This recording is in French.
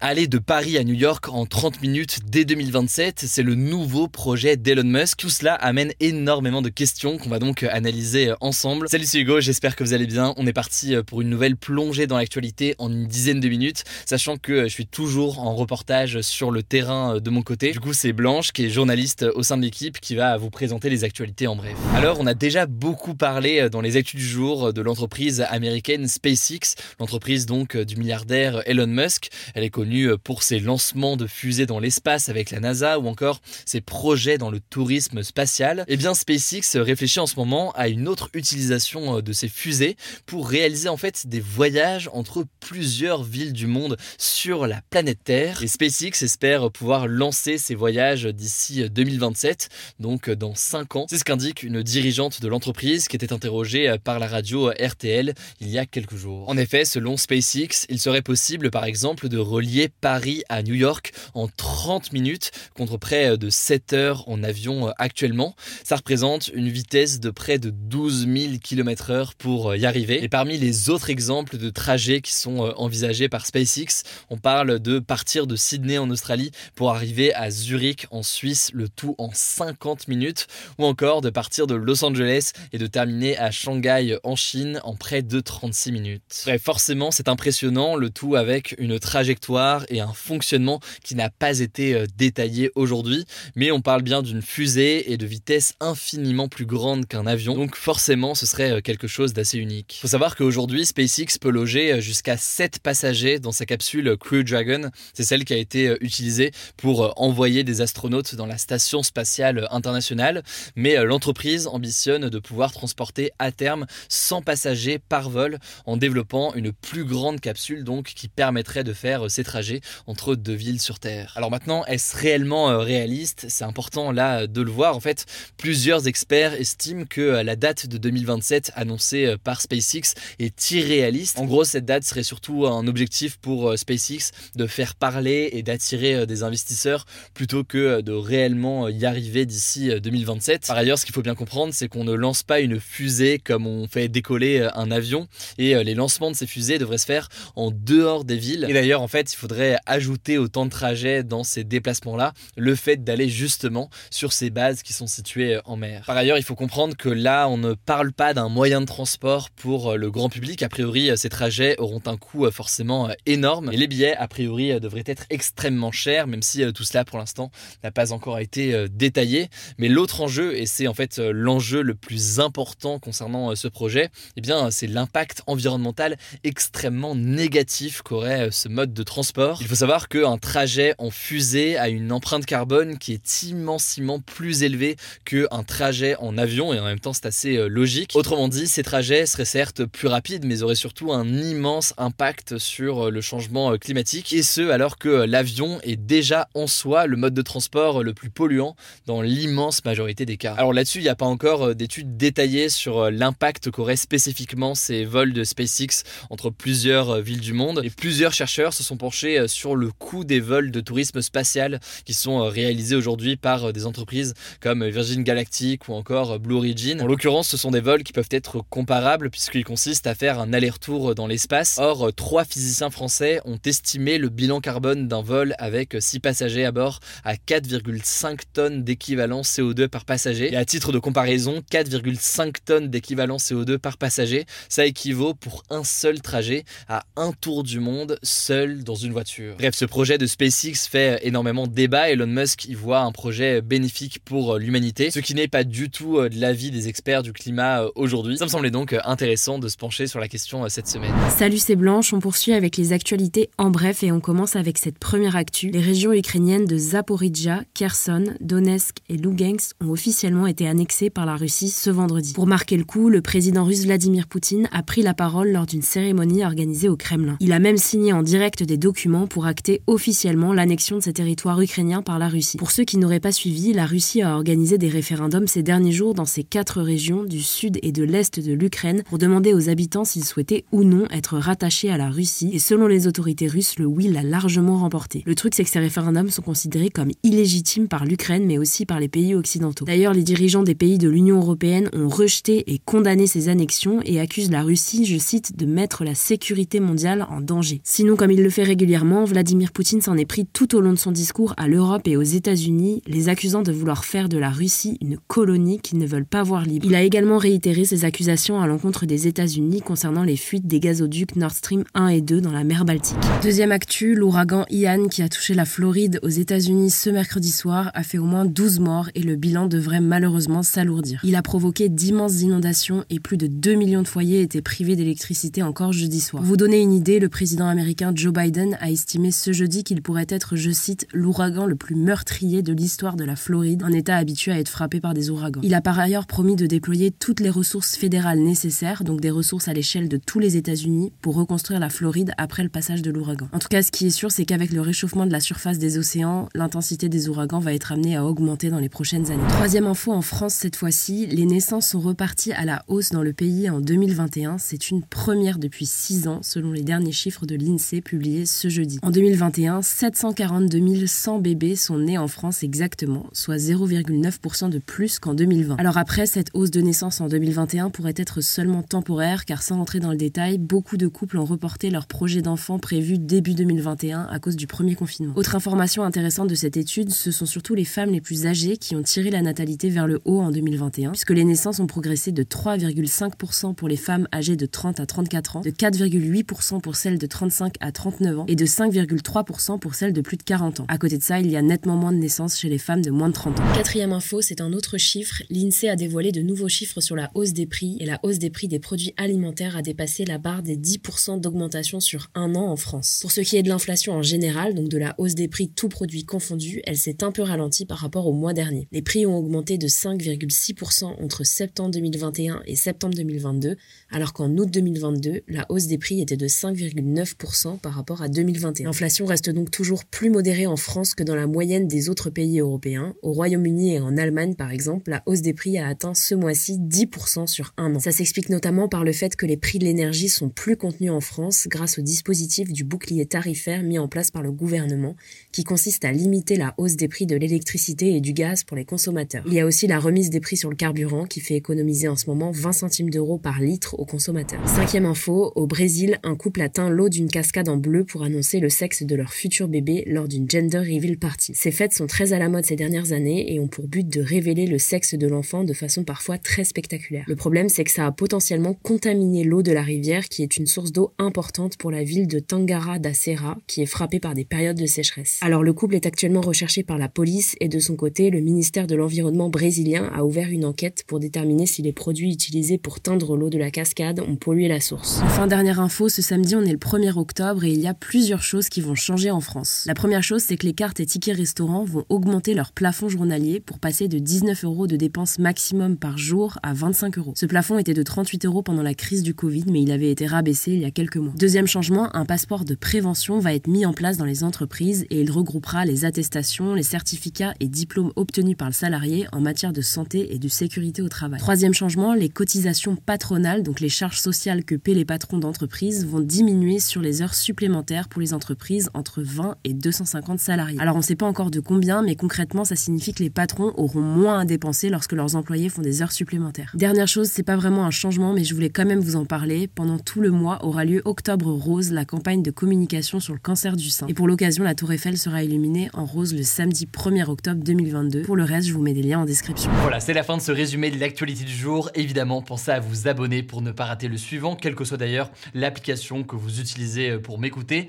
Aller de Paris à New York en 30 minutes dès 2027, c'est le nouveau projet d'Elon Musk. Tout cela amène énormément de questions qu'on va donc analyser ensemble. Salut c'est Hugo, j'espère que vous allez bien. On est parti pour une nouvelle plongée dans l'actualité en une dizaine de minutes, sachant que je suis toujours en reportage sur le terrain de mon côté. Du coup c'est Blanche qui est journaliste au sein de l'équipe qui va vous présenter les actualités en bref. Alors on a déjà beaucoup parlé dans les actus du jour de l'entreprise américaine SpaceX, l'entreprise donc du milliardaire Elon Musk. Elle est connue euh, pour ses lancements de fusées dans l'espace avec la NASA ou encore ses projets dans le tourisme spatial, eh bien SpaceX réfléchit en ce moment à une autre utilisation euh, de ces fusées pour réaliser en fait des voyages entre plusieurs villes du monde sur la planète Terre. Et SpaceX espère pouvoir lancer ces voyages d'ici 2027, euh, donc dans 5 ans. C'est ce qu'indique une dirigeante de l'entreprise qui était interrogée par la radio RTL il y a quelques jours. En effet, selon SpaceX, il serait possible par exemple de relier Paris à New York en 30 minutes contre près de 7 heures en avion euh, actuellement. Ça représente une vitesse de près de 12 000 km/h pour euh, y arriver. Et parmi les autres exemples de trajets qui sont euh, envisagés par SpaceX, on parle de partir de Sydney en Australie pour arriver à Zurich en Suisse, le tout en 50 minutes, ou encore de partir de Los Angeles et de terminer à Shanghai en Chine en près de 36 minutes. Bref, forcément, c'est impressionnant, le tout avec une trajectoire et un fonctionnement qui n'a pas été euh, détaillé aujourd'hui, mais on parle bien d'une fusée et de vitesse infiniment plus grande qu'un avion, donc forcément ce serait euh, quelque chose d'assez unique. Il faut savoir qu'aujourd'hui SpaceX peut loger euh, jusqu'à 7 passagers dans sa capsule Crew Dragon, c'est celle qui a été utilisée pour envoyer des astronautes dans la station spatiale internationale, mais l'entreprise ambitionne de pouvoir transporter à terme 100 passagers par vol en développant une plus grande capsule donc qui permettrait de faire ces trajet entre deux villes sur Terre. Alors maintenant, est-ce réellement euh, réaliste? C'est important là de le voir. En fait, plusieurs experts estiment que euh, la date de 2027 annoncée euh, par SpaceX est irréaliste. En gros, cette date serait surtout un objectif pour SpaceX de faire parler et d'attirer des investisseurs plutôt que de réellement y arriver d'ici 2027. Par ailleurs, ce qu'il faut bien comprendre, c'est qu'on ne lance pas une fusée comme on fait décoller un avion et les lancements de ces fusées devraient se faire en dehors des villes. Et d'ailleurs, en fait, il faudrait ajouter au temps de trajet dans ces déplacements-là le fait d'aller justement sur ces bases qui sont situées euh, en mer. Par ailleurs, il faut comprendre que là, on ne parle pas d'un moyen de transport pour euh, le grand public. A priori, euh, ces trajets auront un coût forcément énorme et les billets, a priori, devraient être extrêmement chers, même si tout cela, pour l'instant, n'a pas encore été détaillé. Mais l'autre enjeu, et c'est en fait l'enjeu le plus important concernant ce projet, eh bien, c'est l'impact environnemental extrêmement négatif qu'aurait ce mode de transport il faut savoir qu'un trajet en fusée a une empreinte carbone qui est immensément plus élevée qu'un trajet en avion et en même temps c'est assez euh, logique. Autrement dit, ces trajets seraient certes plus rapides mais auraient surtout un immense impact sur euh, le changement euh, climatique et ce alors que l'avion est déjà en soi le mode de transport le plus polluant dans l'immense majorité des cas. Alors là-dessus, il n'y a pas encore d'études détaillées sur l'impact qu'auraient spécifiquement ces vols de SpaceX entre plusieurs villes du monde et plusieurs chercheurs se sont penchés euh, sur le coût des vols de tourisme spatial qui sont euh, réalisés aujourd'hui par euh, des entreprises comme Virgin Galactic ou encore Blue Origin. En l'occurrence, ce sont des vols qui peuvent être comparables puisqu'ils consistent à faire un aller-retour dans l'espace. Or, trois physiciens français ont estimé le bilan carbone d'un vol avec 6 passagers à bord à 4,5 tonnes d'équivalent CO2 par passager. Et à titre de comparaison, 4,5 tonnes d'équivalent CO2 par passager, ça équivaut pour un seul trajet à un tour du monde seul dans une voiture. Bref, ce projet de SpaceX fait énormément de débat. Elon Musk y voit un projet bénéfique pour euh, l'humanité, ce qui n'est pas du tout euh, de l'avis des experts du climat euh, aujourd'hui. Ça me semblait donc intéressant de se pencher sur la question cette semaine. Salut, c'est Blanche. On poursuit avec les actualités en bref et on commence avec cette première actu. Les régions ukrainiennes de Zaporizhia, Kherson, Donetsk et Lugansk ont officiellement été annexées par la Russie ce vendredi. Pour marquer le coup, le président russe Vladimir Poutine a pris la parole lors d'une cérémonie organisée au Kremlin. Il a même signé en direct des documents pour acter officiellement l'annexion de ces territoires ukrainiens par la Russie. Pour ceux qui n'auraient pas suivi, la Russie a organisé des référendums ces derniers jours dans ces quatre régions du sud et de l'est de l'Ukraine pour demander aux habitants s'ils souhaitaient ou non être rattachés à la Russie. Et selon les autorités russes, le oui l'a largement remporté. Le truc, c'est que ces référendums sont considérés comme illégitimes par l'Ukraine, mais aussi par les pays occidentaux. D'ailleurs, les dirigeants des pays de l'Union européenne ont rejeté et condamné ces annexions et accusent la Russie, je cite, de mettre la sécurité mondiale en danger. Sinon, comme il le fait régulièrement, Vladimir Poutine s'en est pris tout au long de son discours à l'Europe et aux États-Unis, les accusant de vouloir faire de la Russie une colonie qu'ils ne veulent pas voir libre. Il a également réitéré ses accusations à l'encontre des États-Unis concernant les fuites des gazoducs Nord Stream 1 et 2 dans la mer Baltique. Deuxième actu, l'ouragan Ian qui a touché la Floride aux États-Unis ce mercredi soir a fait au moins 12 morts et le bilan devrait malheureusement s'alourdir. Il a provoqué d'immenses inondations et plus de 2 millions de foyers étaient privés d'électricité encore jeudi soir. Pour vous donner une idée, le président américain Joe Biden a estimé ce jeudi qu'il pourrait être, je cite, l'ouragan le plus meurtrier de l'histoire de la Floride, un état habitué à être frappé par des ouragans. Il a par ailleurs promis de déployer toutes les ressources fédérales nécessaires, donc des ressources à l'échelle de tous les États-Unis, pour reconstruire la Floride après le passage de l'ouragan. En tout cas, ce qui est sûr, c'est qu'avec le réchauffement de la surface des océans, l'intensité des ouragans va être amenée à augmenter dans les prochaines années. Troisième info en France cette fois-ci, les naissances sont reparties à la hausse dans le pays en 2021. C'est une première depuis 6 ans, selon les derniers chiffres de l'INSEE publiés ce jeudi. En 2021, 742 100 bébés sont nés en France exactement, soit 0,9% de plus qu'en 2020. Alors après, cette hausse de naissance en 2021 pourrait être seulement temporaire, car sans entrer dans le détail, beaucoup de couples ont reporté leur projet d'enfant prévu début 2021 à cause du premier confinement. Autre information intéressante de cette étude, ce sont surtout les femmes les plus âgées qui ont tiré la natalité vers le haut en 2021, puisque les naissances ont progressé de 3,5% pour les femmes âgées de 30 à 34 ans, de 4,8% pour celles de 35 à 39 ans et de 5,3% pour celles de plus de 40 ans. À côté de ça, il y a nettement moins de naissances chez les femmes de moins de 30 ans. Quatrième info, c'est un autre chiffre. L'INSEE a dévoilé de nouveaux chiffres sur la hausse des prix et la hausse des prix des produits alimentaires a dépassé la barre des 10% d'augmentation sur un an en France. Pour ce qui est de l'inflation en général, donc de la hausse des prix tous produits confondus, elle s'est un peu ralentie par rapport au mois dernier. Les prix ont augmenté de 5,6% entre septembre 2021 et septembre 2022, alors qu'en août 2022, la hausse des prix était de 5,9% par rapport à 2021. L'inflation reste donc toujours plus modérée en France que dans la moyenne des autres pays européens. Au Royaume-Uni et en Allemagne, par exemple, la hausse des prix a atteint ce mois-ci 10% sur un an. Ça s'explique notamment par le fait que les prix de l'énergie sont plus contenus en France grâce au dispositif du bouclier tarifaire mis en place par le gouvernement, qui consiste à limiter la hausse des prix de l'électricité et du gaz pour les consommateurs. Il y a aussi la remise des prix sur le carburant qui fait économiser en ce moment 20 centimes d'euros par litre aux consommateurs. Cinquième info, au Brésil, un couple atteint l'eau d'une cascade en bleu pour annoncer le sexe de leur futur bébé lors d'une gender reveal party. Ces fêtes sont très à la mode ces dernières années et ont pour but de révéler le sexe de l'enfant de façon parfois très spectaculaire. Le problème, c'est que ça a potentiellement contaminé l'eau de la rivière qui est une source d'eau importante pour la ville de Tangara da Serra qui est frappée par des périodes de sécheresse. Alors le couple est actuellement recherché par la police et de son côté, le ministère de l'Environnement brésilien a ouvert une enquête pour déterminer si les produits utilisés pour teindre l'eau de la cascade ont pollué la source. Enfin, dernière info, ce samedi on est le 1er octobre et il y a plusieurs choses qui vont changer en France. La première chose, c'est que les cartes et tickets restaurants vont augmenter leur plafond journalier pour passer de 19 euros de dépenses maximum par jour à 25 euros. Ce plafond était de 38 euros pendant la crise du Covid, mais il avait été rabaissé il y a quelques mois. Deuxième changement, un passeport de prévention va être mis en place dans les entreprises et il regroupera les attestations, les certificats et diplômes obtenus par le salarié en matière de santé et de sécurité au travail. Troisième changement, les cotisations patronales, donc les charges sociales que paient les patrons d'entreprise, vont diminuer sur les heures supplémentaires pour les entreprises entre 20 et 250 salariés. Alors on ne sait pas encore de combien, mais concrètement ça signifie que les patrons auront moins à dépenser lorsque leurs employés font des heures supplémentaires. Dernière chose, c'est pas vraiment un changement, mais je voulais quand même vous en parler. Pendant tout le mois aura lieu Octobre Rose, la campagne de communication sur le cancer du sein. Et pour l'occasion, la Tour Eiffel sera illuminée en rose le samedi 1er octobre 2022. Pour le reste, je vous mets des liens en description. Voilà, c'est la fin de ce résumé de l'actualité du jour. Évidemment, pensez à vous abonner pour ne pas rater le suivant, quelle que soit d'ailleurs l'application que vous utilisez euh, pour m'écouter.